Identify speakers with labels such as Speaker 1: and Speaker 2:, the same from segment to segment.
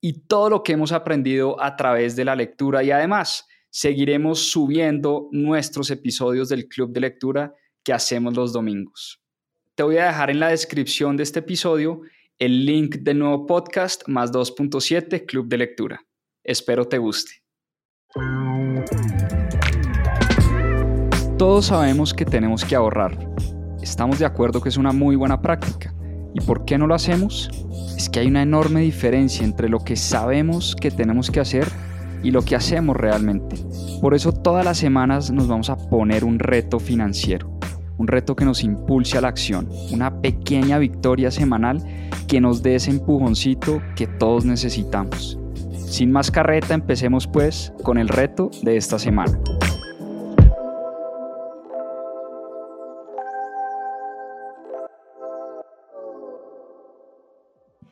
Speaker 1: y todo lo que hemos aprendido a través de la lectura y además seguiremos subiendo nuestros episodios del Club de Lectura que hacemos los domingos. Te voy a dejar en la descripción de este episodio el link del nuevo podcast más 2.7 Club de Lectura. Espero te guste. Todos sabemos que tenemos que ahorrar. Estamos de acuerdo que es una muy buena práctica. ¿Y por qué no lo hacemos? Es que hay una enorme diferencia entre lo que sabemos que tenemos que hacer y lo que hacemos realmente. Por eso todas las semanas nos vamos a poner un reto financiero, un reto que nos impulse a la acción, una pequeña victoria semanal que nos dé ese empujoncito que todos necesitamos. Sin más carreta, empecemos pues con el reto de esta semana.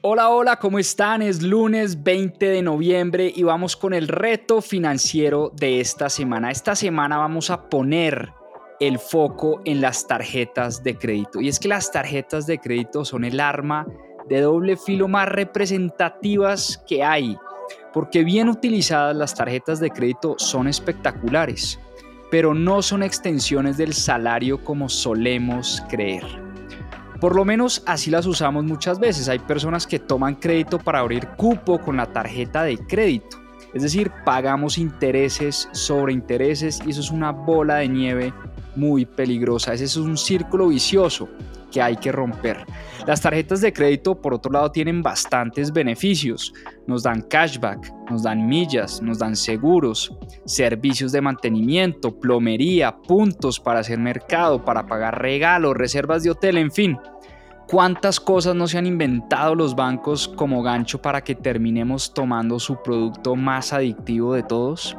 Speaker 1: Hola, hola, ¿cómo están? Es lunes 20 de noviembre y vamos con el reto financiero de esta semana. Esta semana vamos a poner el foco en las tarjetas de crédito. Y es que las tarjetas de crédito son el arma de doble filo más representativas que hay, porque bien utilizadas las tarjetas de crédito son espectaculares, pero no son extensiones del salario como solemos creer. Por lo menos así las usamos muchas veces. Hay personas que toman crédito para abrir cupo con la tarjeta de crédito. Es decir, pagamos intereses sobre intereses y eso es una bola de nieve muy peligrosa. Ese es un círculo vicioso que hay que romper. Las tarjetas de crédito, por otro lado, tienen bastantes beneficios. Nos dan cashback, nos dan millas, nos dan seguros, servicios de mantenimiento, plomería, puntos para hacer mercado, para pagar regalos, reservas de hotel, en fin. ¿Cuántas cosas no se han inventado los bancos como gancho para que terminemos tomando su producto más adictivo de todos?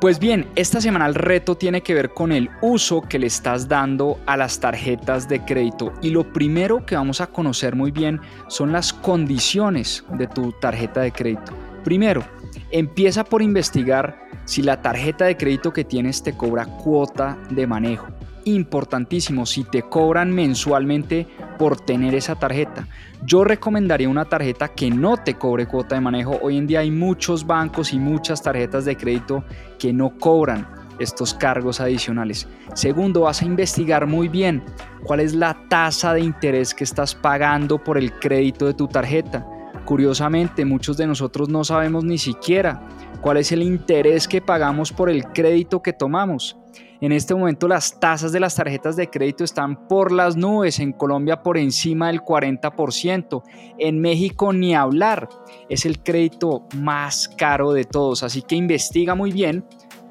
Speaker 1: Pues bien, esta semana el reto tiene que ver con el uso que le estás dando a las tarjetas de crédito y lo primero que vamos a conocer muy bien son las condiciones de tu tarjeta de crédito. Primero, empieza por investigar si la tarjeta de crédito que tienes te cobra cuota de manejo importantísimo si te cobran mensualmente por tener esa tarjeta. Yo recomendaría una tarjeta que no te cobre cuota de manejo. Hoy en día hay muchos bancos y muchas tarjetas de crédito que no cobran estos cargos adicionales. Segundo, vas a investigar muy bien cuál es la tasa de interés que estás pagando por el crédito de tu tarjeta. Curiosamente, muchos de nosotros no sabemos ni siquiera cuál es el interés que pagamos por el crédito que tomamos. En este momento las tasas de las tarjetas de crédito están por las nubes, en Colombia por encima del 40%, en México ni hablar, es el crédito más caro de todos, así que investiga muy bien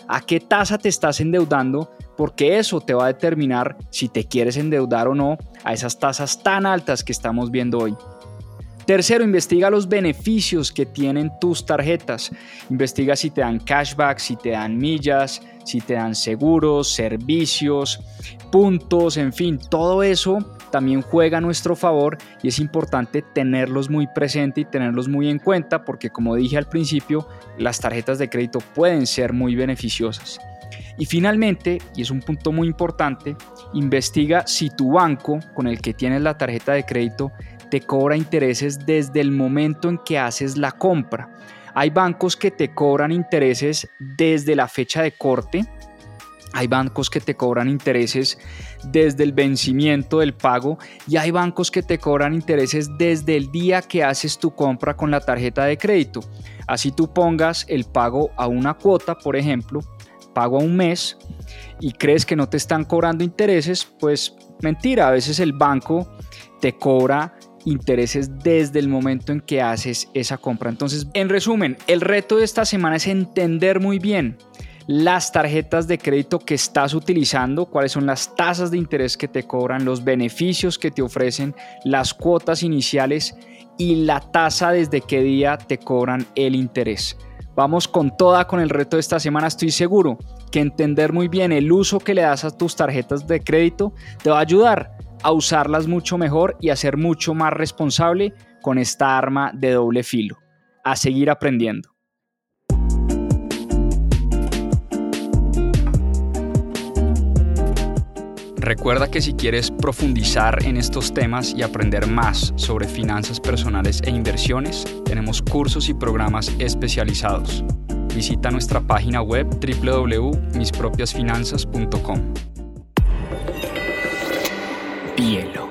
Speaker 1: a qué tasa te estás endeudando, porque eso te va a determinar si te quieres endeudar o no a esas tasas tan altas que estamos viendo hoy. Tercero, investiga los beneficios que tienen tus tarjetas. Investiga si te dan cashback, si te dan millas, si te dan seguros, servicios, puntos, en fin, todo eso también juega a nuestro favor y es importante tenerlos muy presente y tenerlos muy en cuenta porque como dije al principio, las tarjetas de crédito pueden ser muy beneficiosas. Y finalmente, y es un punto muy importante, investiga si tu banco con el que tienes la tarjeta de crédito te cobra intereses desde el momento en que haces la compra. Hay bancos que te cobran intereses desde la fecha de corte. Hay bancos que te cobran intereses desde el vencimiento del pago y hay bancos que te cobran intereses desde el día que haces tu compra con la tarjeta de crédito. Así tú pongas el pago a una cuota, por ejemplo, pago a un mes y crees que no te están cobrando intereses, pues mentira, a veces el banco te cobra intereses desde el momento en que haces esa compra. Entonces, en resumen, el reto de esta semana es entender muy bien las tarjetas de crédito que estás utilizando, cuáles son las tasas de interés que te cobran, los beneficios que te ofrecen, las cuotas iniciales y la tasa desde qué día te cobran el interés. Vamos con toda con el reto de esta semana, estoy seguro que entender muy bien el uso que le das a tus tarjetas de crédito te va a ayudar a usarlas mucho mejor y a ser mucho más responsable con esta arma de doble filo. A seguir aprendiendo. Recuerda que si quieres profundizar en estos temas y aprender más sobre finanzas personales e inversiones, tenemos cursos y programas especializados. Visita nuestra página web www.mispropiasfinanzas.com. Bielo.